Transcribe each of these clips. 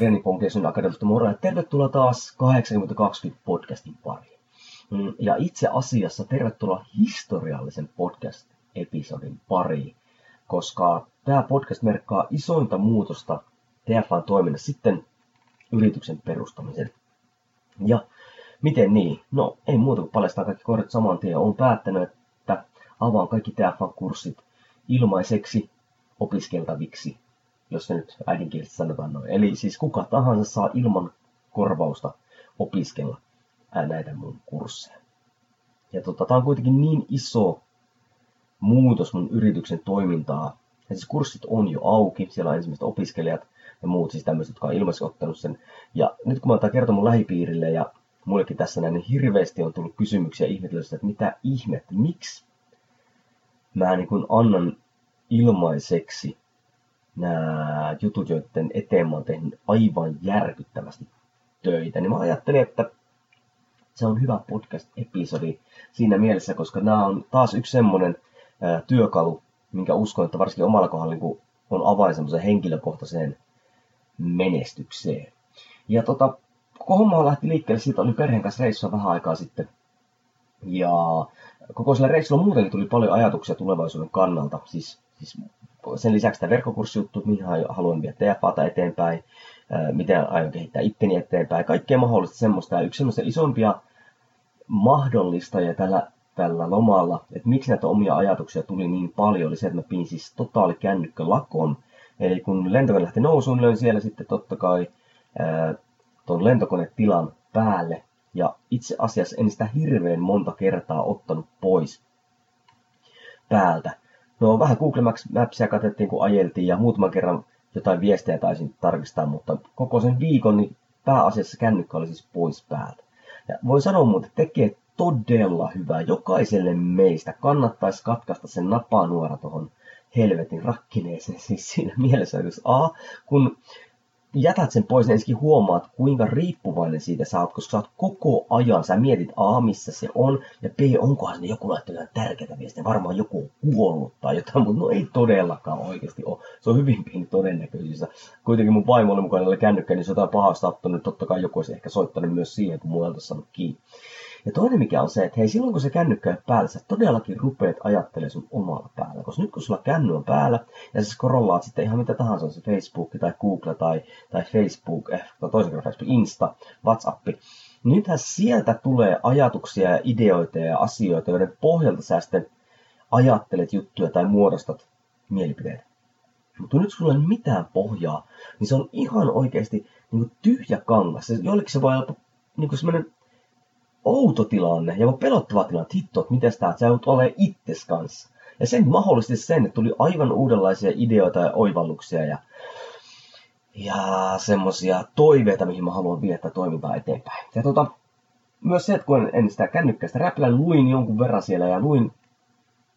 Foundation Akademista moro ja tervetuloa taas 8020 podcastin pariin. Mm, ja itse asiassa tervetuloa historiallisen podcast-episodin pariin, koska tämä podcast merkkaa isointa muutosta TFAn toiminnassa sitten yrityksen perustamisen. Ja miten niin? No ei muuta kuin paljastaa kaikki korjat saman tien. Olen päättänyt, että avaan kaikki TFAn kurssit ilmaiseksi opiskeltaviksi jos se nyt äidinkielisesti sanotaan noin. Eli siis kuka tahansa saa ilman korvausta opiskella näitä mun kursseja. Ja tota, tämä on kuitenkin niin iso muutos mun yrityksen toimintaa. Ja siis kurssit on jo auki, siellä on ensimmäiset opiskelijat ja muut siis tämmöiset, jotka on ilmaisesti ottanut sen. Ja nyt kun mä otan kertoa mun lähipiirille ja mullekin tässä näin, niin hirveästi on tullut kysymyksiä ihmetellystä, että mitä ihmettä, miksi mä niin kun annan ilmaiseksi nämä jutut, joiden eteen mä oon tehnyt aivan järkyttävästi töitä, niin mä ajattelin, että se on hyvä podcast-episodi siinä mielessä, koska nämä on taas yksi semmoinen työkalu, minkä uskon, että varsinkin omalla kohdalla niin on avain semmoiseen henkilökohtaiseen menestykseen. Ja tota, koko homma lähti liikkeelle siitä, oli perheen kanssa reissua vähän aikaa sitten. Ja koko sillä reissulla muutenkin tuli paljon ajatuksia tulevaisuuden kannalta. Siis, siis sen lisäksi tämä verkkokurssijuttu, mihin haluan viedä TFAta eteenpäin, miten aion kehittää itteni eteenpäin, kaikkea mahdollista semmoista. Ja yksi semmoisia isompia mahdollistajia tällä, tällä lomalla, että miksi näitä omia ajatuksia tuli niin paljon, oli se, että mä pidin siis totaali lakon. Eli kun lentokone lähti nousuun, löin siellä sitten totta kai tuon lentokonetilan päälle. Ja itse asiassa en sitä hirveän monta kertaa ottanut pois päältä. No vähän Google Mapsia katsottiin, kun ajeltiin ja muutaman kerran jotain viestejä taisin tarkistaa, mutta koko sen viikon niin pääasiassa kännykkä oli siis pois päältä. Ja voi sanoa muuten, että tekee todella hyvää. Jokaiselle meistä kannattaisi katkaista sen napanuora tuohon helvetin rakkineeseen siis siinä mielessä, että A, kun jätät sen pois, niin ensinnäkin huomaat, kuinka riippuvainen siitä sä oot, koska sä oot koko ajan, sä mietit A, missä se on, ja B, onkohan sinne joku laittanut jotain tärkeää viestiä, varmaan joku on kuollut tai jotain, mutta no ei todellakaan oikeasti ole. Se on hyvin pieni todennäköisyys. Kuitenkin mun vaimo oli mukana kännykkä, niin se on jotain pahasta niin totta kai joku olisi ehkä soittanut myös siihen, kun muualta saanut kiinni. Ja toinen mikä on se, että hei, silloin kun se kännykkä on päällä, sä todellakin rupeat ajattelemaan sun omalla päällä. Koska nyt kun sulla känny on päällä, ja sä scrollaat sitten ihan mitä tahansa, se Facebook tai Google tai, tai Facebook, eh, tai toisen kerran Facebook, Insta, WhatsApp, niin nythän sieltä tulee ajatuksia ja ideoita ja asioita, joiden pohjalta sä sitten ajattelet juttuja tai muodostat mielipiteitä. Mutta nyt sulla ei ole mitään pohjaa, niin se on ihan oikeasti niin tyhjä kangas. Joillekin se voi olla niin semmoinen outo tilanne ja pelottava tilanne, että hitto, että miten tämä, sä itses kanssa. Ja sen mahdollisti sen, että tuli aivan uudenlaisia ideoita ja oivalluksia ja, ja semmoisia toiveita, mihin mä haluan viettää toimintaa eteenpäin. Ja tota, myös se, että kun en sitä kännykkäistä räplän, luin jonkun verran siellä ja luin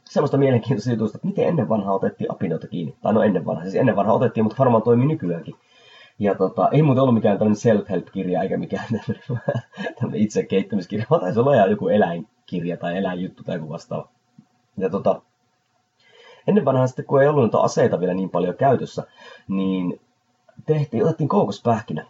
semmoista mielenkiintoista jutusta, että miten ennen vanhaa otettiin apinoita kiinni. Tai no ennen vanhaa, siis ennen vanhaa otettiin, mutta varmaan toimii nykyäänkin. Ja tota, ei muuten ollut mikään tämmöinen self-help-kirja eikä mikään tämmöinen itse kehittämiskirja, vaan taisi olla joku eläinkirja tai eläinjuttu tai joku vastaava. Ja tota, ennen vanhaa sitten, kun ei ollut noita aseita vielä niin paljon käytössä, niin tehtiin, otettiin koukospähkinä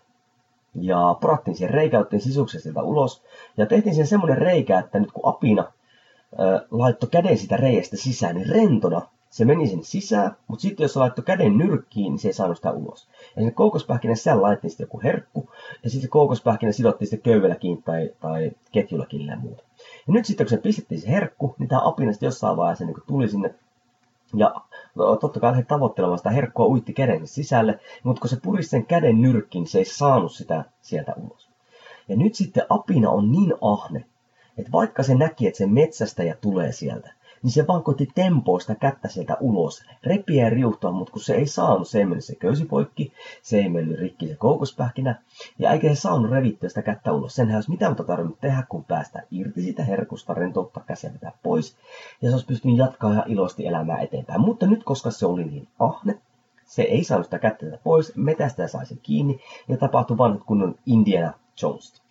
ja porattiin siihen reikä, otettiin sisuksesta sieltä ulos ja tehtiin siihen semmoinen reikä, että nyt kun apina äh, laittoi käden sitä reiästä sisään, niin rentona se meni sinne sisään, mutta sitten jos se laittoi käden nyrkkiin, niin se ei saanut sitä ulos. Ja sinne koukospähkinän sisällä laitettiin sitten joku herkku, ja sitten se koukospähkinä sidottiin sitten köydellä kiinni tai, tai ketjulla kiinni ja muuta. Ja nyt sitten kun se pistettiin se herkku, niin tämä apina sitten jossain vaiheessa niin tuli sinne Ja totta kai he tavoittelemaan sitä herkkoa uitti käden sisälle, mutta kun se puri sen käden nyrkkiin, se ei saanut sitä sieltä ulos. Ja nyt sitten apina on niin ahne, että vaikka se näki, että se metsästäjä tulee sieltä, niin se vaan koitti tempoa sitä kättä sieltä ulos, repiä ja riuhtoa, mutta kun se ei saanut, se ei mennyt se köysi poikki, se ei mennyt rikki se koukospähkinä, ja eikä se saanut revittyä sitä kättä ulos. Senhän olisi mitään muuta tarvinnut tehdä, kun päästä irti siitä herkusta, rentouttaa käsiä vetää pois, ja se olisi pystynyt jatkaa ihan iloisesti elämää eteenpäin. Mutta nyt, koska se oli niin ahne, se ei saanut sitä kättä pois, metästä sai sen kiinni, ja tapahtui vaan kunnon Indiana Jones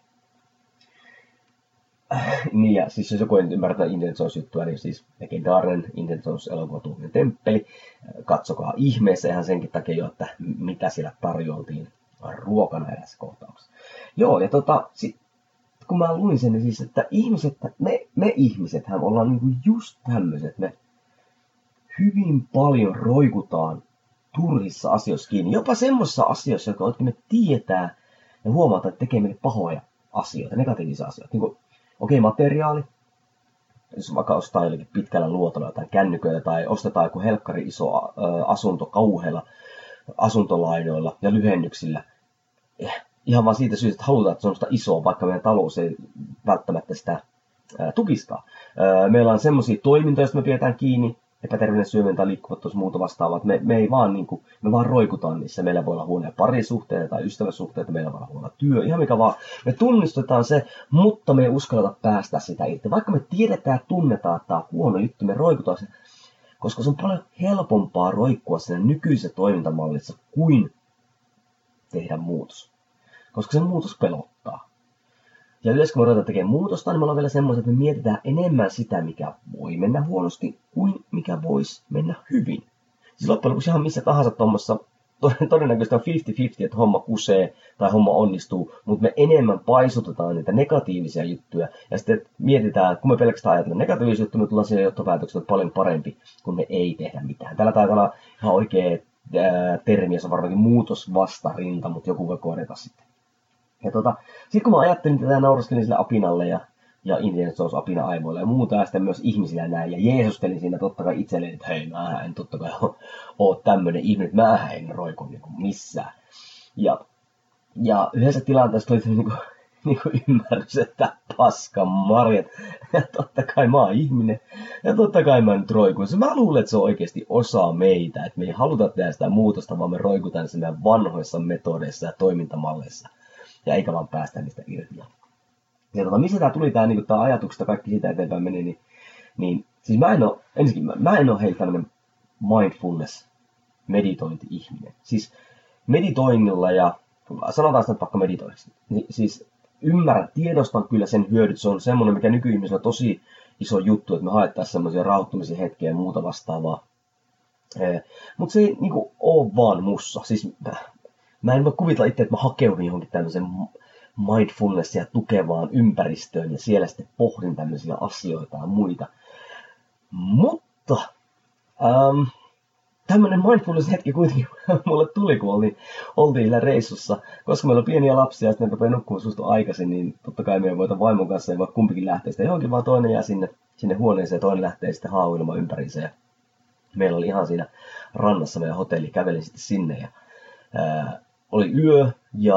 niin ja siis jos joku ei ymmärtää Indiana Jones juttua, niin siis legendaarinen Indiana Jones elokuva temppeli. Katsokaa ihmeessä ihan senkin takia jo, että mitä siellä tarjoltiin ruokana erässä kohtauksessa. Joo, ja tota, sit, kun mä luin sen, niin siis, että ihmiset, me, me ihmisethän ollaan niinku just tämmöiset, me hyvin paljon roikutaan turhissa asioissa kiinni. Jopa semmoisissa asioissa, jotka me tietää ja huomata, että tekee meille pahoja asioita, negatiivisia asioita. Niin kuin okei, materiaali, jos vaikka ostaa jollekin pitkällä luotolla jotain kännyköitä tai ostetaan joku helkkari iso asunto kauheilla asuntolainoilla ja lyhennyksillä. Eh, ihan vaan siitä syystä, että halutaan, että se on sitä isoa, vaikka meidän talous ei välttämättä sitä tukistaa. Meillä on semmoisia toimintoja, joista me pidetään kiinni, epäterveellinen syöminen tai liikkuvattomuus muuta vastaavaa. Me, me, ei vaan, niin kuin, me vaan roikutaan niissä. Meillä voi olla huonoja parisuhteita tai ystäväsuhteita, meillä voi olla huono työ, ihan mikä vaan. Me tunnistetaan se, mutta me ei uskalleta päästä sitä irti. Vaikka me tiedetään ja tunnetaan, että tämä on huono juttu, me roikutaan se, koska se on paljon helpompaa roikkua siinä nykyisessä toimintamallissa kuin tehdä muutos. Koska se muutos pelottaa. Ja yleensä kun me ruvetaan tekemään muutosta, niin me ollaan vielä semmoista, että me mietitään enemmän sitä, mikä voi mennä huonosti, kuin mikä voisi mennä hyvin. Siis loppujen lopuksi ihan missä tahansa tuommoissa todennäköisesti on 50-50, että homma kusee tai homma onnistuu, mutta me enemmän paisutetaan niitä negatiivisia juttuja ja sitten mietitään, kun me pelkästään ajatellaan negatiivisia juttuja, me tullaan siihen johtopäätökseen, että paljon parempi, kun me ei tehdä mitään. Tällä taitaa ihan oikea termi, se on varmaankin muutosvastarinta, mutta joku voi korjata sitten. Ja tota, sitten kun mä ajattelin tätä, nauraskelin sille apinalle ja, ja Indian Jones apina aivoille ja muuta, ja sitten myös ihmisillä näin, ja Jeesustelin siinä totta kai itselleen, että hei, mä en totta kai ole tämmöinen ihminen, mä en roiku niin kuin missään. Ja, ja yhdessä tilanteessa tuli niin kuin, niin kuin ymmärrys, että paska marjat. Ja totta kai mä oon ihminen. Ja totta kai mä nyt roikun. Mä luulen, että se on oikeasti osa meitä. Että me ei haluta tehdä sitä muutosta, vaan me roikutaan meidän vanhoissa metodeissa ja toimintamalleissa ja eikä vaan päästä niistä irti. Ja tota, missä tämä tuli tämä niin tämä ajatuksesta kaikki siitä eteenpäin meni, niin, niin siis mä en ole, ensinnäkin mä, mä en ole heillä tämmöinen mindfulness meditointi-ihminen. Siis meditoinnilla ja sanotaan sitä vaikka meditoinniksi, niin siis ymmärrän, tiedostan kyllä sen hyödyt. Se on semmoinen, mikä nykyihmisellä on tosi iso juttu, että me haettaisiin semmoisia rauhoittumisen hetkiä ja muuta vastaavaa. Mutta se ei niinku ole vaan mussa. Siis mä en voi kuvitella itse, että mä hakeudun johonkin tämmöisen mindfulnessia tukevaan ympäristöön ja siellä sitten pohdin tämmöisiä asioita ja muita. Mutta ähm, tämmöinen mindfulness-hetki kuitenkin mulle tuli, kun oltiin, oltiin siellä reissussa. Koska meillä on pieniä lapsia ja sitten ne rupeaa nukkumaan susta aikaisin, niin totta kai me voita vaimon kanssa ja voi kumpikin lähteä sitten johonkin, vaan toinen jää sinne, sinne huoneeseen ja toinen lähtee sitten haahuilemaan ympäriinsä. Ja meillä oli ihan siinä rannassa meidän hotelli, kävelin sitten sinne ja ää, oli yö ja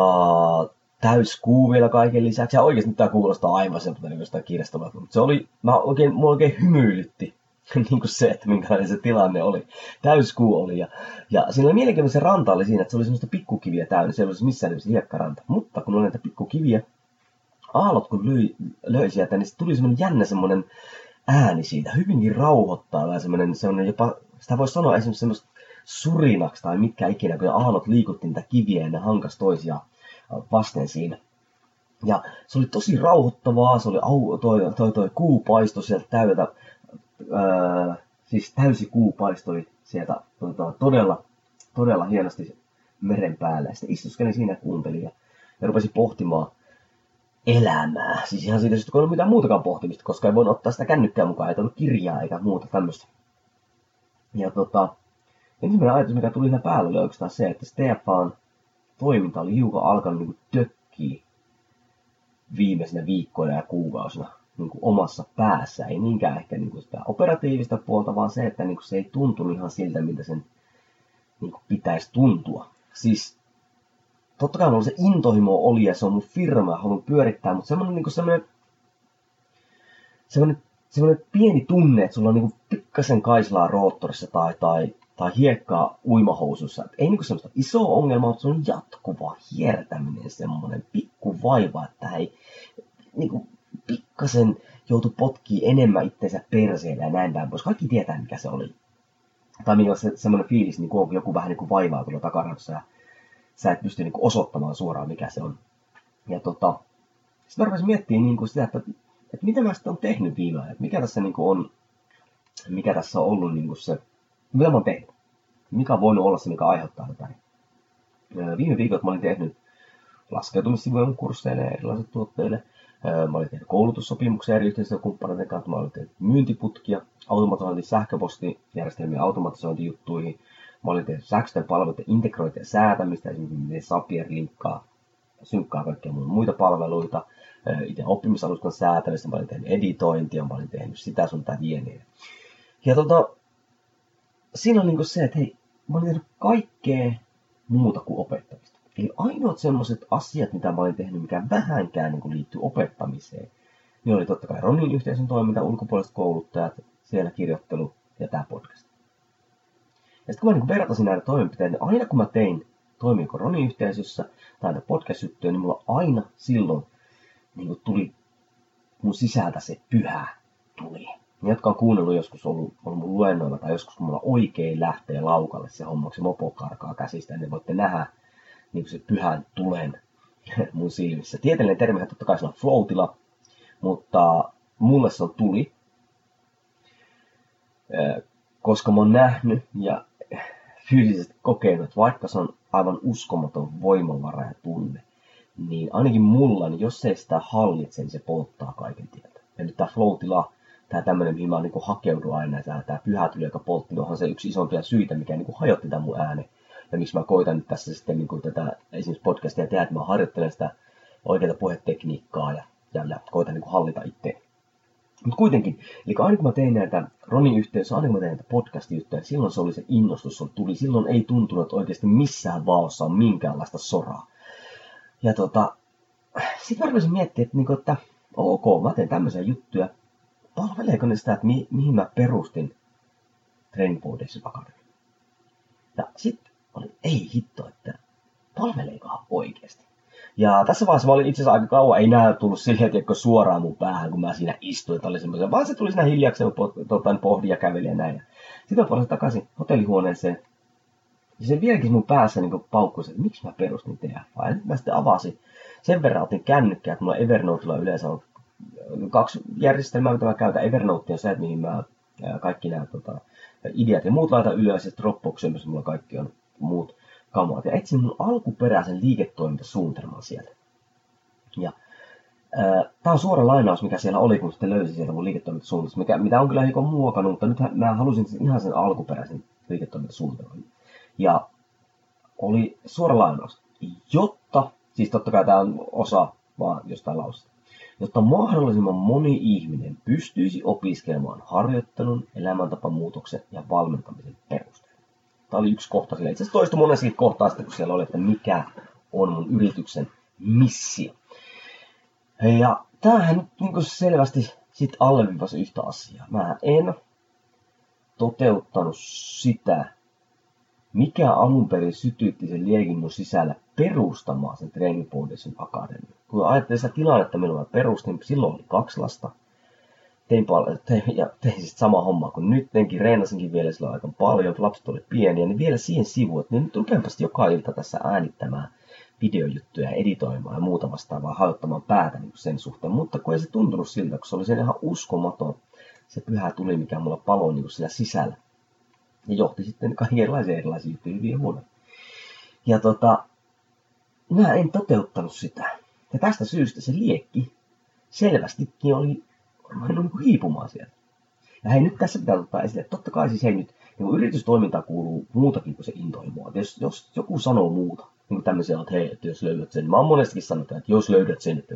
täyskuu vielä kaiken lisäksi. Ja oikeasti tämä kuulostaa aivan sieltä niin jostain kirjastolta. Mutta se oli, mä oikein, mua oikein hymyilytti niin kuin se, että minkälainen se tilanne oli. Täyskuu oli. Ja, ja siinä oli mielenkiintoinen se ranta oli siinä, että se oli semmoista pikkukiviä täynnä. Se ei olisi missään nimessä hiekkaranta. Mutta kun oli näitä pikkukiviä, aallot kun löi, löi sieltä, niin tuli semmoinen jännä semmoinen ääni siitä. Hyvinkin rauhoittava semmoinen, semmoinen jopa, sitä voisi sanoa esimerkiksi semmoista surinaksi tai mitkä ikinä, kun aallot liikutti niitä kiviä ja ne hankas toisia vasten siinä. Ja se oli tosi rauhoittavaa, se oli au, toi, toi, toi kuu paistoi sieltä täydeltä, ää, siis täysi kuu paistoi sieltä tota, todella, todella hienosti meren päälle. Sitten istuskelin siinä ja kuuntelin ja, ja rupesin pohtimaan elämää. Siis ihan siitä että kun ei ollut mitään muutakaan pohtimista, koska ei voinut ottaa sitä kännykkää mukaan, ei ollut kirjaa eikä muuta tämmöistä. Ja tota, ensimmäinen ajatus, mikä tuli siinä päälle, oli oikeastaan se, että Stefan toiminta oli hiukan alkanut niin tökkiä viimeisenä viikkoina ja kuukausina. niin kuin omassa päässä, ei niinkään ehkä niin kuin sitä operatiivista puolta, vaan se, että niin kuin se ei tuntunut ihan siltä, miltä sen niin kuin pitäisi tuntua. Siis totta kai se intohimo oli ja se on mun firma ja haluan pyörittää, mutta semmoinen, niin kuin semmoinen, semmoinen, semmoinen pieni tunne, että sulla on niin kuin pikkasen kaislaa roottorissa tai, tai, tai hiekkaa uimahousussa. Et ei niin kuin semmoista isoa ongelmaa, mutta se on jatkuva hiertäminen, semmoinen pikku vaiva, että ei niin kuin pikkasen joutui potkii enemmän itseensä perseelle ja näin päin pois. Kaikki tietää, mikä se oli. Tai minkä se, semmoinen fiilis, niin kuin joku vähän niin kuin vaivaa tuolla takaraussa ja sä et pysty niin kuin osoittamaan suoraan, mikä se on. Ja tota, sitten mä rupesin miettimään niin sitä, että, että mitä mä sitten on tehnyt viime ajan, mikä tässä niin kuin on, mikä tässä on ollut niin se, mitä mä oon tehnyt, mikä on voinut olla se, mikä aiheuttaa tätä. Viime viikot mä olin tehnyt laskeutumissivujen kursseille erilaisille tuotteille. Mä olin tehnyt koulutussopimuksia eri yhteistyökumppaneiden kanssa. Mä olin tehnyt myyntiputkia, automatisointi, sähköpostijärjestelmiä automatisointijuttuihin. Mä olin tehnyt sähköisten palveluiden integrointia ja säätämistä, esimerkiksi miten linkkaa, synkkaa kaikkia muita palveluita. Itse oppimisalustan säätämistä, mä olin tehnyt editointia, mä olin tehnyt sitä sun tätä niin. Ja tota, siinä on niinku se, että hei, mä olin tehnyt kaikkea muuta kuin opettamista. Eli ainoat semmoiset asiat, mitä mä olin tehnyt, mikä vähänkään niin liittyy opettamiseen, niin oli totta kai Ronin yhteisön toiminta, ulkopuoliset kouluttajat, siellä kirjoittelu ja tämä podcast. Ja sitten kun mä niin vertasin näitä toimenpiteitä, niin aina kun mä tein toimiinko Ronin yhteisössä tai näitä podcast-juttuja, niin mulla aina silloin niin tuli mun sisältä se pyhä tuli. Ne, jotka on kuunnellut joskus ollut, ollut mun luennoilla tai joskus kun mulla oikein lähtee laukalle se homma, se mopo karkaa käsistä, niin voitte nähdä niin se pyhän tulen mun silmissä. Tieteellinen termi totta kai se on floatila, mutta mulle se on tuli, koska mä oon nähnyt ja fyysisesti kokenut, että vaikka se on aivan uskomaton voimavara ja tunne, niin ainakin mulla, niin jos ei sitä hallitse, niin se polttaa kaiken tietä. Nyt tämä floatila, tämä tämmöinen, mihin mä niin hakeudun aina, tämä, tämä pyhä tuli, joka poltti, niin onhan se yksi isompia syitä, mikä niin hajotti tämän mun äänen. Ja miksi mä koitan nyt tässä sitten niin kuin tätä esimerkiksi podcastia tehdä, että mä harjoittelen sitä oikeaa puhetekniikkaa ja, ja, ja koitan niin kuin hallita itse mutta kuitenkin, eli aina kun mä tein näitä Ronin yhteydessä, aina kun mä tein näitä podcast-juttuja, silloin se oli se innostus, se tuli. Silloin ei tuntunut, oikeasti missään vaossa on minkäänlaista soraa. Ja tota, sitten mä rupesin miettimään, että, niinku, että ok, mä teen tämmöisiä juttuja. Palveleeko ne sitä, että mi- mihin mä perustin Foundation Academy? Ja sitten oli, ei hitto, että palveleekohan oikeasti. Ja tässä vaiheessa mä olin itse asiassa aika kauan, ei nää tullut silleen, että suoraan mun päähän, kun mä siinä istuin, että oli semmoisen, vaan se tuli siinä hiljakseen, tota, pohdin ja käveli ja näin. Sitten mä palasin takaisin hotellihuoneeseen. Ja se vieläkin mun päässä niin paukkui, että miksi mä perustin TF. Ja nyt mä sitten avasin. Sen verran otin kännykkää, että mulla Evernotella yleensä on kaksi järjestelmää, mitä mä käytän. Evernote on se, että mihin mä kaikki nämä tota, ideat ja muut laitan ylös, ja Dropbox, missä mulla kaikki on muut kamat ja etsin mun alkuperäisen liiketoimintasuunnitelman sieltä. Ja Tämä on suora lainaus, mikä siellä oli, kun sitten löysin sieltä mun liiketoimintasuunnitelmasta, mikä, mitä on kyllä hiukan muokannut, mutta nyt mä halusin sen ihan sen alkuperäisen liiketoimintasuunnitelman. Ja oli suora lainaus, jotta, siis totta kai tämä on osa vaan jostain lausta, jotta mahdollisimman moni ihminen pystyisi opiskelemaan harjoittelun, elämäntapamuutoksen ja valmentamisen perusta. Tämä oli yksi kohta sille. Itse asiassa toistui monessakin kohtaa sitten, kun siellä oli, että mikä on mun yrityksen missio. Ja tämähän nyt niin selvästi sit alleviivasi yhtä asiaa. Mä en toteuttanut sitä, mikä alun perin sytytti sen liekin mun sisällä perustamaan sen Foundation Academy. Kun ajattelin sitä tilannetta, milloin mä perustin, silloin oli kaksi lasta tein, paljon, tein, ja tein siis sama homma kuin nyt, teinkin, reenasinkin vielä silloin aika paljon, lapset oli pieniä, niin vielä siihen sivuun, että nyt rupeanpas joka ilta tässä äänittämään videojuttuja, editoimaan ja muuta vastaavaa, hajottamaan päätä niin sen suhteen, mutta kun ei se tuntunut siltä, kun se oli sen ihan uskomaton, se pyhä tuli, mikä mulla paloi niin siellä sisällä. Ja johti sitten kaikenlaisia erilaisia juttuja hyviä huonoja. Ja tota, mä en toteuttanut sitä. Ja tästä syystä se liekki selvästikin oli ruvennut niin hiipumaan sieltä. Ja hei, nyt tässä pitää ottaa esille, että totta kai siis hei nyt, niin yritystoimintaan kuuluu muutakin kuin se intohimo. Jos, jos joku sanoo muuta, niin kuin tämmöisiä, että hei, että jos löydät sen, mä oon monestikin sanonut, että jos löydät sen, että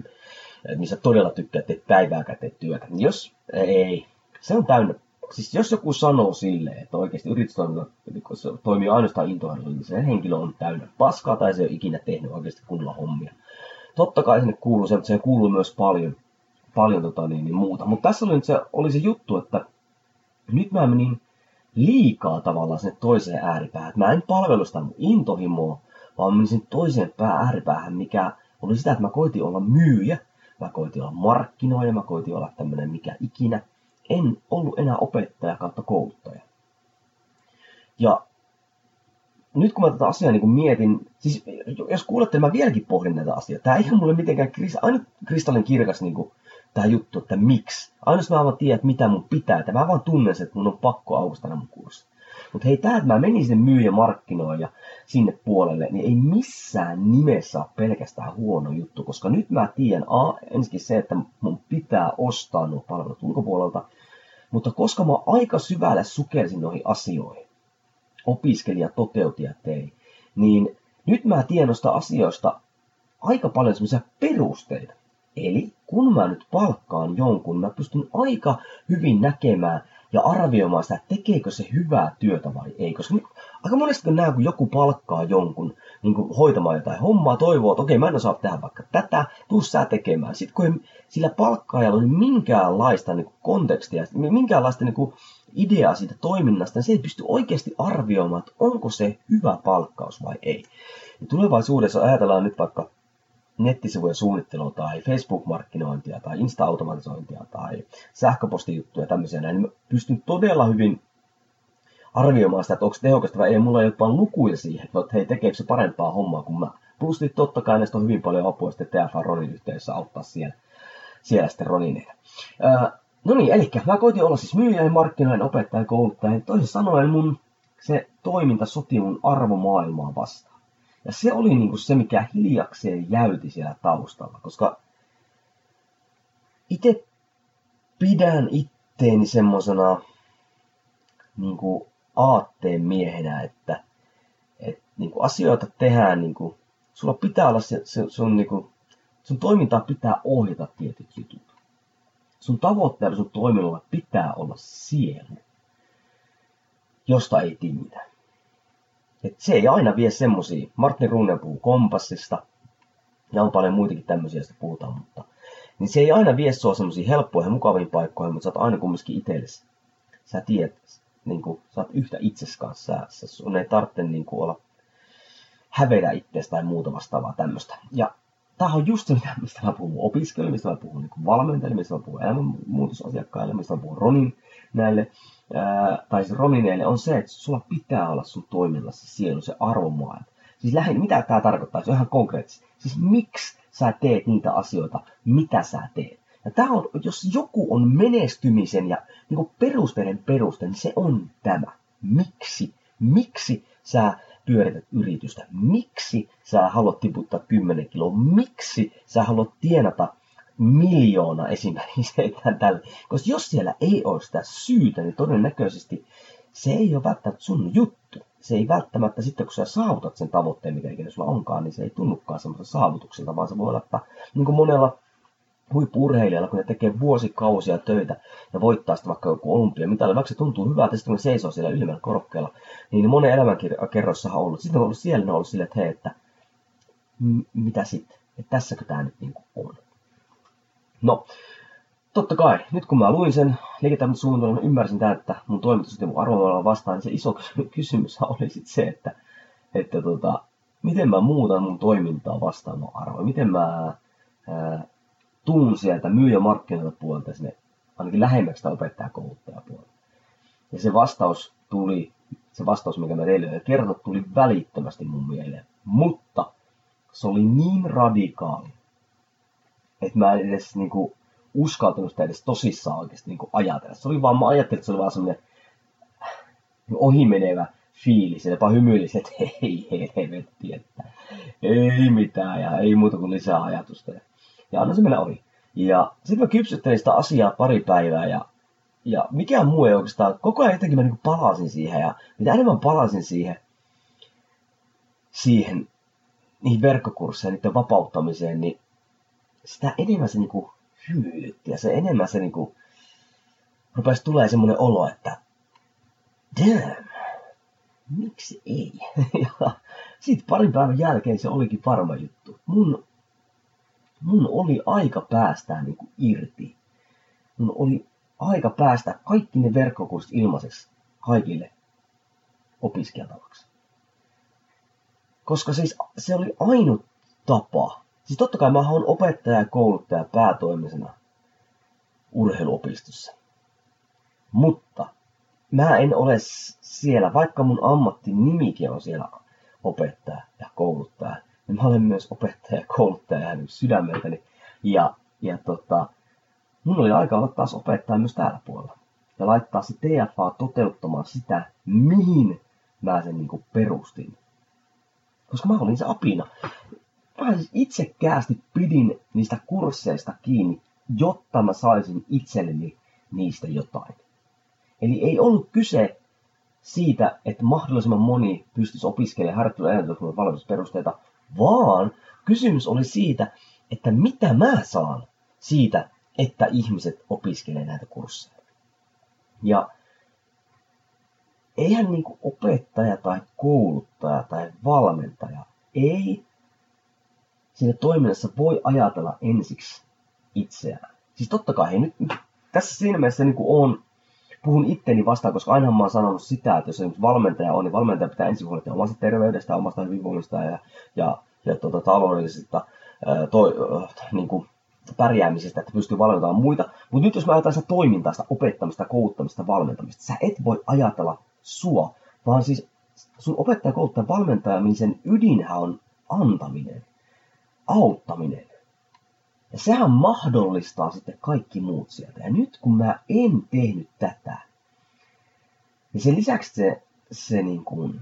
missä todella tykkää tehdä päivääkään teet työtä. Jos ei, se on täynnä. Siis jos joku sanoo sille, että oikeasti yritystoiminta toimii ainoastaan intohimolla, niin se henkilö on täynnä paskaa tai se ei ole ikinä tehnyt oikeasti kunnolla hommia. Totta kai sinne kuuluu se, mutta se kuuluu myös paljon, paljon tota, niin, niin muuta. Mutta tässä oli, nyt se, oli se juttu, että nyt mä menin liikaa tavallaan sinne toiseen ääripäähän. Mä en palvelu sitä mun intohimoa, vaan menisin toiseen pää ääripäähän, mikä oli sitä, että mä koitin olla myyjä, mä koitin olla markkinoija, mä koitin olla tämmönen mikä ikinä. En ollut enää opettaja kautta kouluttaja. Ja nyt kun mä tätä asiaa niin mietin, siis jos kuulette, mä vieläkin pohdin näitä asioita. Tämä ei ole mulle mitenkään aina kristallin kirkas niin kuin, tämä juttu, että miksi. Aina mä vaan tiedän, mitä mun pitää, että mä vaan tunnen että mun on pakko aukustana mun kurssi. Mutta hei, tämä, että mä menin sinne myyjä markkinoija sinne puolelle, niin ei missään nimessä ole pelkästään huono juttu, koska nyt mä tiedän, a, ensinnäkin se, että mun pitää ostaa nuo palvelut ulkopuolelta, mutta koska mä aika syvälle sukelsin noihin asioihin, opiskelija toteutti ja tei, niin nyt mä tiedän noista asioista aika paljon semmoisia perusteita. Eli kun mä nyt palkkaan jonkun, mä pystyn aika hyvin näkemään ja arvioimaan sitä, tekeekö se hyvää työtä vai ei. Koska aika monesti kun näen, kun joku palkkaa jonkun niin kuin hoitamaan jotain hommaa, toivoo, että okei, mä en osaa tehdä vaikka tätä, tuu sä tekemään. Sitten kun ei sillä palkkaajalla on minkäänlaista niin kuin kontekstia, minkäänlaista niin kuin ideaa siitä toiminnasta, niin se ei pysty oikeasti arvioimaan, että onko se hyvä palkkaus vai ei. Ja tulevaisuudessa ajatellaan nyt vaikka nettisivujen suunnittelua tai Facebook-markkinointia tai Insta-automatisointia tai sähköpostijuttuja tämmöisiä niin pystyn todella hyvin arvioimaan sitä, että onko tehokasta vai ei. Mulla ei ole lukuja siihen, että hei, tekeekö se parempaa hommaa kuin mä. Plus niin totta kai näistä on hyvin paljon apua sitten TF Ronin yhteydessä auttaa siellä, siellä sitten Ronineita. No niin, eli mä koitin olla siis myyjä, markkinoiden opettaja, kouluttaja. Toisin sanoen mun se toiminta soti mun arvomaailmaa vastaan. Ja se oli niin kuin se, mikä hiljakseen jäyti siellä taustalla, koska itse pidän itteeni semmosena niin kuin aatteen miehenä, että, että niin kuin asioita tehdään, niin kuin, sulla pitää olla se, se sun, niin kuin, sun toimintaa pitää ohjata tietyt jutut. Sun tavoitteella sun toiminnalla pitää olla sielu, josta ei tingitä. Et se ei aina vie semmosia. Martin Runne puhuu kompassista, ja on paljon muitakin tämmöisiä, joista puhutaan, mutta niin se ei aina vie sua semmoisiin helppoihin ja mukaviin paikkoihin, mutta sä oot aina kumminkin itsellesi. Sä tiedät, niin kuin, sä oot yhtä itses kanssa. Sä, sun ei tarvitse niin kuin, olla hävetä itsestä tai muuta vastaavaa tämmöistä. Ja tämä on just se, mistä mä puhun opiskelijoille, mistä mä puhun niin valmentajille, mistä mä puhun elämänmuutosasiakkaille, mistä mä puhun Ronin näille tai siis Ronineille on se, että sulla pitää olla sun toiminnassa sielu, se arvomaailma. Siis lähinnä, mitä tämä tarkoittaa, se on ihan konkreettisesti. Siis miksi sä teet niitä asioita, mitä sä teet. Ja tämä on, jos joku on menestymisen ja niin perusteiden peruste, niin se on tämä. Miksi? Miksi sä pyörität yritystä? Miksi sä haluat tiputtaa 10 kiloa? Miksi sä haluat tienata miljoona esimerkiksi tälle. Koska jos siellä ei ole sitä syytä, niin todennäköisesti se ei ole välttämättä sun juttu. Se ei välttämättä sitten, kun sä saavutat sen tavoitteen, mikä ikinä sulla onkaan, niin se ei tunnukaan semmoista saavutukselta, vaan se voi olla, että niin kuin monella huippu-urheilijalla, kun ne tekee vuosikausia töitä ja voittaa sitten vaikka joku olympiamitali, vaikka se tuntuu hyvältä, sitten kun ne seisoo siellä ylimmällä korokkeella, niin monen elämänkerroissa on ollut. Sitten on ollut siellä, ne on ollut silleen, että hei, että mitä sitten, että tässäkö tämä nyt niin on. No, totta kai, nyt kun mä luin sen liiketoimintasuunnitelman, ymmärsin tämän, että mun toimitus mun vastaan, niin se iso kysymys oli sitten se, että, että tota, miten mä muutan mun toimintaa vastaan mun arvoa, miten mä ää, tuun sieltä myyjä markkinoilta puolelta sinne ainakin lähemmäksi sitä opettajakouluttajapuolelta. Ja se vastaus tuli, se vastaus, mikä mä teille kertoin, tuli välittömästi mun mieleen. Mutta se oli niin radikaali, että mä en edes niinku uskaltanut sitä edes tosissaan oikeasti niinku ajatella. Se oli vaan, mä ajattelin, että se oli vaan semmoinen ohimenevä fiilis, ja jopa hymyilisi, että ei helvetti, että ei mitään, ja ei muuta kuin lisää ajatusta. Ja anna se mennä ohi. Ja sitten mä kypsyttelin sitä asiaa pari päivää, ja, ja mikään muu ei oikeastaan, koko ajan jotenkin mä niinku palasin siihen, ja mitä enemmän palasin siihen, siihen niihin verkkokursseihin, niiden vapauttamiseen, niin sitä enemmän se niinku hymyilytti ja se enemmän se niinku rupesi tulee semmoinen olo, että damn, miksi ei? ja sitten parin päivän jälkeen se olikin varma juttu. Mun, mun oli aika päästää niinku irti. Mun oli aika päästä kaikki ne verkkokurssit ilmaiseksi kaikille opiskeltavaksi. Koska siis se oli ainut tapa. Siis totta kai mä oon opettaja ja kouluttaja päätoimisena urheiluopistossa. Mutta mä en ole siellä, vaikka mun ammattinimikin on siellä opettaja ja kouluttaja, niin mä olen myös opettaja ja kouluttaja hänen sydämeltäni. Ja, ja tota, mun oli aika olla taas opettaja myös täällä puolella. Ja laittaa se TFA toteuttamaan sitä, mihin mä sen niin perustin. Koska mä olin se apina. Mä siis itsekäästi pidin niistä kursseista kiinni, jotta mä saisin itselleni niistä jotain. Eli ei ollut kyse siitä, että mahdollisimman moni pystyisi opiskelemaan harjoittelu- valmennusperusteita, vaan kysymys oli siitä, että mitä mä saan siitä, että ihmiset opiskelee näitä kursseja. Ja eihän niin opettaja tai kouluttaja tai valmentaja ei siinä toiminnassa voi ajatella ensiksi itseään. Siis totta kai, hei, nyt, tässä siinä mielessä niin on, puhun itteni vastaan, koska aina mä oon sanonut sitä, että jos valmentaja on, niin valmentaja pitää ensin huolehtia omasta terveydestä, omasta hyvinvoinnista ja, ja, ja tuota, toi, äh, niin kuin, pärjäämisestä, että pystyy valmentamaan muita. Mutta nyt jos mä ajatellaan sitä toimintaa, sitä opettamista, kouluttamista, valmentamista, sä et voi ajatella sua, vaan siis sun opettaja, kouluttaja, valmentamisen ydinhän on antaminen, auttaminen. Ja sehän mahdollistaa sitten kaikki muut sieltä. Ja nyt kun mä en tehnyt tätä, niin sen lisäksi se, se niin kuin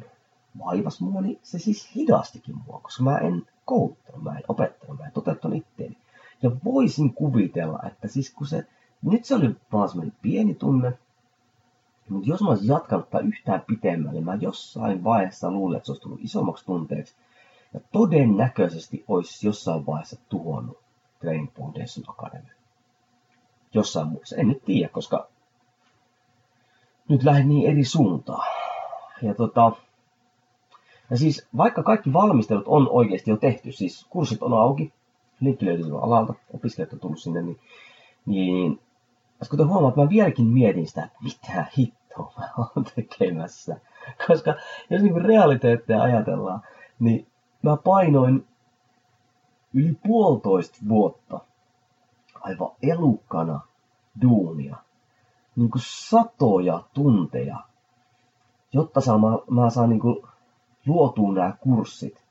vaivas mua, niin se siis hidastikin mua, koska mä en kouluttanut, mä en opettanut, mä en toteuttanut itteeni. Ja voisin kuvitella, että siis kun se, nyt se oli vaan semmoinen pieni tunne, mutta jos mä olisin jatkanut tai yhtään pitemmälle, mä jossain vaiheessa luulen, että se olisi tullut isommaksi tunteeksi. Ja todennäköisesti olisi jossain vaiheessa tuhonnut Training Foundation Academy. Jossain muussa. En nyt tiedä, koska nyt lähden niin eri suuntaan. Ja tota, ja siis vaikka kaikki valmistelut on oikeasti jo tehty, siis kurssit on auki, linkki löytyy alalta, opiskelijat on tullut sinne, niin, niin kuten huomaat, mä vieläkin mietin sitä, mitä hittoa mä oon tekemässä. Koska jos niin realiteetteja ajatellaan, niin mä painoin yli puolitoista vuotta aivan elukkana duunia. Niin kuin satoja tunteja, jotta saan, mä, mä saan niin kuin luotua nämä kurssit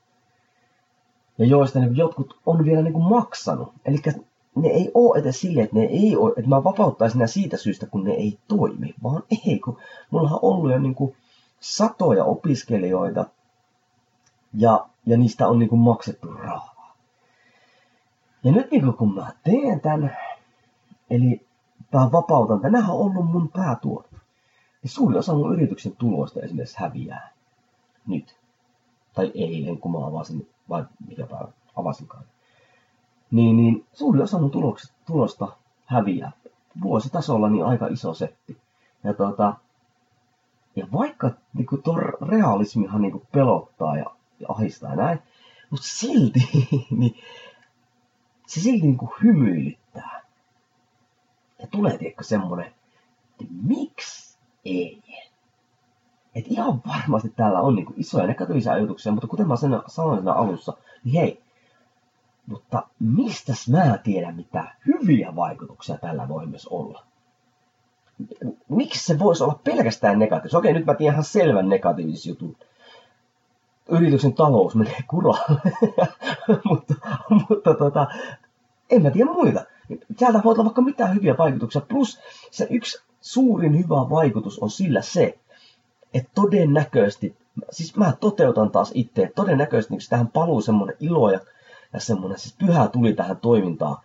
ja joista niin jotkut on vielä niin kuin maksanut. Eli ne ei ole edes silleen, että ne ei ole, että mä vapauttaisin nämä siitä syystä, kun ne ei toimi, vaan ei, kun mulla on ollut jo niin kuin satoja opiskelijoita ja, ja niistä on niin kuin maksettu rahaa. Ja nyt niin kun mä teen tämän, eli mä vapautan, tänähän on ollut mun päätuote. Ja suuri osa mun yrityksen tuloista esimerkiksi häviää nyt. Tai eilen, kun mä avasin vai mikä päivä avasinkaan. Niin, niin suuri osa mun tulosta häviää. Vuositasolla niin aika iso setti. Ja, tota, ja vaikka niin tuo realismihan niin pelottaa ja ahistaa näin, mutta silti niin, se silti niin hymyilyttää. Ja tulee tiedätkö semmonen, että miksi ei? että ihan varmasti täällä on niin isoja negatiivisia ajatuksia, mutta kuten mä sen sanoin siinä alussa, niin hei, mutta mistäs mä tiedän, mitä hyviä vaikutuksia tällä voi myös olla? Miksi se voisi olla pelkästään negatiivista? Okei, nyt mä tiedän ihan selvän negatiivisen jutun. Yrityksen talous menee kuralle, mutta, mutta tota, en mä tiedä muita. Täältä voi olla vaikka mitään hyviä vaikutuksia. Plus se yksi suurin hyvä vaikutus on sillä se, että todennäköisesti, siis mä toteutan taas itse, että todennäköisesti niin tähän paluu semmoinen ilo ja, ja semmoinen siis pyhä tuli tähän toimintaan.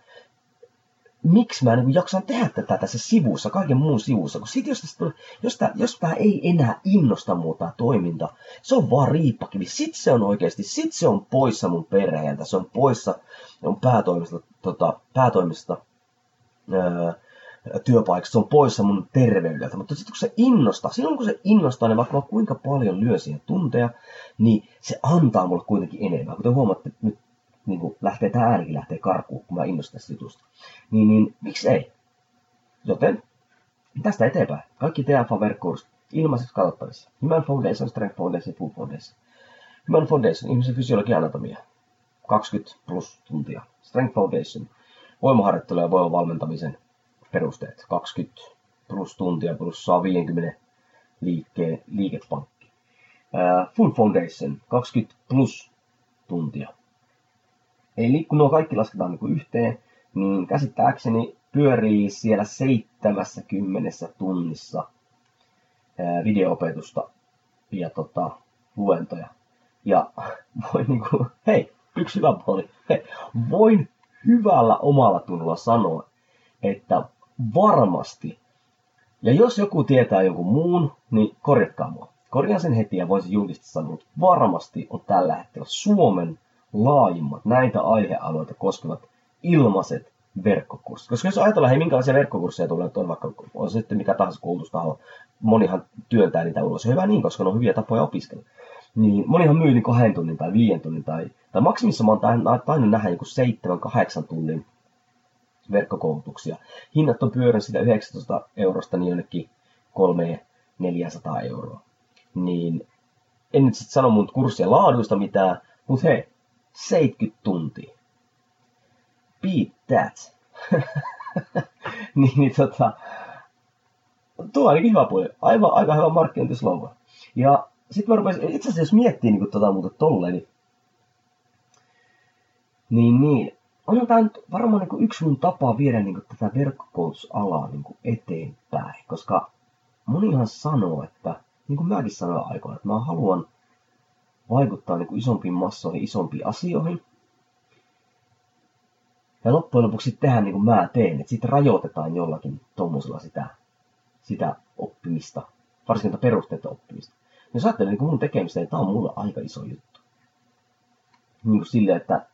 Miksi mä niin jaksan tehdä tätä tässä sivussa, kaiken muun sivussa, kun sit jos, tästä, jos, tää, jos tää ei enää innosta muuta toiminta, se on vaan riippakivi, sit se on oikeasti, sit se on poissa mun perheeltä, se on poissa mun päätoimista tota, päätoimista öö, työpaikasta, se on poissa mun terveydeltä, mutta sitten kun se innostaa, silloin kun se innostaa, niin vaikka mä kuinka paljon lyön siihen tunteja, niin se antaa mulle kuitenkin enemmän. Kuten huomaatte, nyt lähtee tämä äänikin lähtee karkuun, kun mä innostan tästä jutusta. Niin, niin miksi ei? Joten tästä eteenpäin. Kaikki TFA-verkkurssit ilmaiseksi katsottavissa. Human Foundation, Strength Foundation, Food Foundation. Human Foundation, ihmisen fysiologia anatomia. 20 plus tuntia. Strength Foundation, voimaharjoittelu ja voimavalmentamisen perusteet. 20 plus tuntia plus 150 liikkeen, liikepankki. Uh, Food Foundation, 20 plus tuntia. Eli kun nuo kaikki lasketaan niin kuin yhteen, niin käsittääkseni pyörii siellä 70 tunnissa videoopetusta ja tota, luentoja. Ja voin niinku, hei, yksi hyvä puoli, hei, voin hyvällä omalla tunnolla sanoa, että varmasti, ja jos joku tietää jonkun muun, niin korjatkaa mua. Korjaan sen heti ja voisin julkisesti sanoa, että varmasti on tällä hetkellä Suomen laajimmat näitä aihealueita koskevat ilmaiset verkkokurssit. Koska jos ajatellaan, hei, minkälaisia verkkokursseja tulee, on vaikka on se sitten mikä tahansa koulutustaho, monihan työntää niitä ulos. Hyvä niin, koska ne on hyviä tapoja opiskella. Niin monihan myy niin kahden tunnin tai viiden tunnin tai, tai maksimissa mä oon tainnut nähdä joku seitsemän, kahdeksan tunnin verkkokoulutuksia. Hinnat on pyörän sitä 19 eurosta niin jonnekin 3 400 euroa. Niin en nyt sitten sano mun kurssien laaduista mitään, mutta hei, 70 tuntia. Beat that. niin, niin tota, tuo on ainakin hyvä puoli. Aivan aika hyvä markkinointislogan. Ja sitten mä rupesin, itse asiassa jos miettii niin tota muuta tolleen, niin, niin, niin on tämä nyt varmaan niin yksi mun tapa viedä niin tätä verkkokoulutusalaa niin eteenpäin, koska monihan sanoo, että niin kuin mäkin sanoin aikoina, että mä haluan vaikuttaa niin kuin isompiin massoihin, isompiin asioihin. Ja loppujen lopuksi tehdä niin kuin mä teen, että sitten rajoitetaan jollakin tuommoisella sitä, sitä oppimista, varsinkin perusteita oppimista. Jos ajattelee niin mun tekemistä, niin tämä on mulle aika iso juttu. Niin kuin silleen, että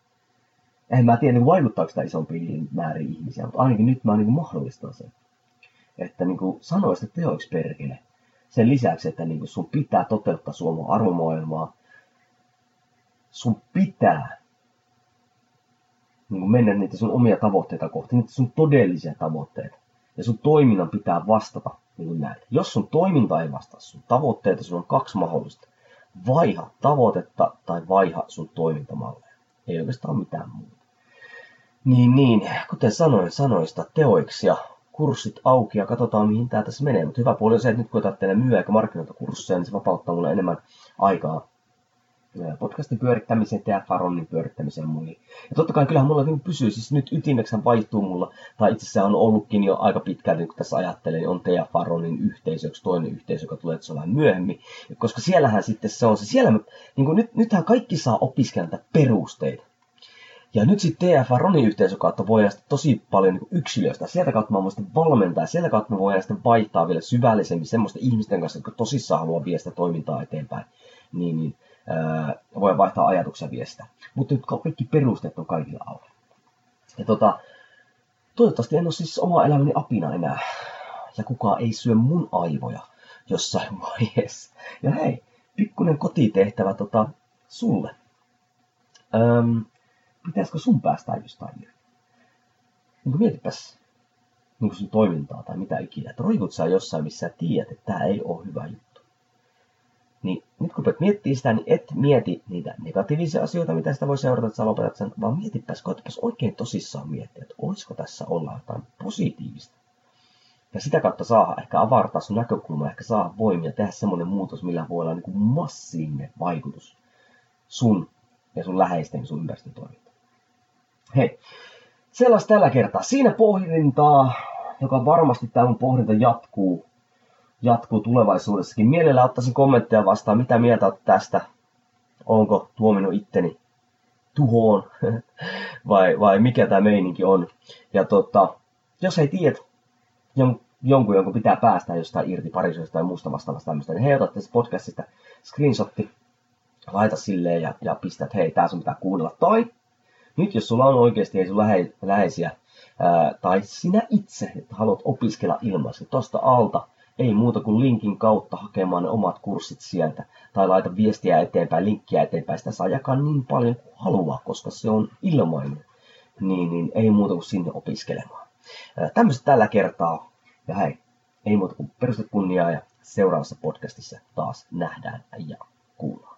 en mä tiedä, niin vaikuttaako sitä isompiin määriin ihmisiä, mutta ainakin nyt mä niin mahdollistan sen. Että niin kuin sanoista teoiksi perkele. Sen lisäksi, että niin kuin sun pitää toteuttaa suomen arvomaailmaa, sun pitää niin mennä niitä sun omia tavoitteita kohti, niitä sun todellisia tavoitteita. Ja sun toiminnan pitää vastata niin näitä. Jos sun toiminta ei vastaa sun tavoitteita, sun on kaksi mahdollista. Vaiha tavoitetta tai vaiha sun toimintamalleja. Ei oikeastaan mitään muuta. Niin, niin, kuten sanoin, sanoista teoiksi ja kurssit auki ja katsotaan mihin tämä tässä menee. Mutta hyvä puoli on se, että nyt kun teille myyä eikä markkinoita kursseja, niin se vapauttaa mulle enemmän aikaa podcastin pyörittämiseen, ja Faronin pyörittämiseen muihin. Ja totta kai kyllähän mulla niin pysyy, siis nyt ytimeksi vaihtuu mulla, tai itse asiassa on ollutkin jo aika pitkälti, kun tässä ajattelen, niin on Tea Faronin yhteisö, yksi toinen yhteisö, joka tulee että vähän myöhemmin. Koska siellähän sitten se on se, siellä, niin kuin nyt, nythän kaikki saa opiskella perusteita. Ja nyt sitten TF Ronin yhteisö kautta voidaan sitten tosi paljon niin yksilöistä. Sieltä kautta mä voin sitten valmentaa. Sieltä kautta mä voidaan sitten vaihtaa vielä syvällisemmin semmoisten ihmisten kanssa, jotka tosissaan haluaa viedä sitä toimintaa eteenpäin. Niin, niin ää, voi vaihtaa ajatuksia viestä. Mutta nyt kaikki perusteet on kaikilla auki. Ja tota, toivottavasti en ole siis oma elämäni apina enää. Ja kukaan ei syö mun aivoja jossain vaiheessa. Ja hei, pikkunen kotitehtävä tota, sulle. Öm, pitäisikö sun päästä jostain irti? Niin mietipäs niin sun toimintaa tai mitä ikinä. Että roikut sä jossain, missä sä tiedät, että tämä ei ole hyvä juttu. Nyt kun miettii sitä, niin et mieti niitä negatiivisia asioita, mitä sitä voi seurata, että sä lopetat sen, vaan mietipäs, koetapäs oikein tosissaan miettiä, että olisiko tässä olla jotain positiivista. Ja sitä kautta saa ehkä avartaa sun näkökulma, ehkä saa voimia tehdä semmoinen muutos, millä voi olla niin massiivinen vaikutus sun ja sun läheisten sun ympäristön toimintaan. Hei, sellaista tällä kertaa. Siinä pohdintaa, joka varmasti tämä pohdinta jatkuu, jatkuu tulevaisuudessakin. Mielellä ottaisin kommentteja vastaan, mitä mieltä olet tästä. Onko tuominut itteni tuhoon vai, vai mikä tämä meininki on. Ja tota, jos ei tiedä, jon, jonkun, jonkun pitää päästä jostain irti parisuudesta tai muusta vastaavasta tämmöistä, niin hei, otat tästä podcastista screenshotti, laita silleen ja, ja pistä, että hei, tää sun pitää kuunnella toi Nyt jos sulla on oikeasti ei sun lähe, läheisiä, ää, tai sinä itse, että haluat opiskella ilmaiseksi, tosta alta ei muuta kuin linkin kautta hakemaan ne omat kurssit sieltä, tai laita viestiä eteenpäin, linkkiä eteenpäin, sitä saa jakaa niin paljon kuin haluaa, koska se on ilmainen, niin, niin ei muuta kuin sinne opiskelemaan. Tämmöistä tällä kertaa, ja hei, ei muuta kuin perustet kunniaa, ja seuraavassa podcastissa taas nähdään ja kuullaan.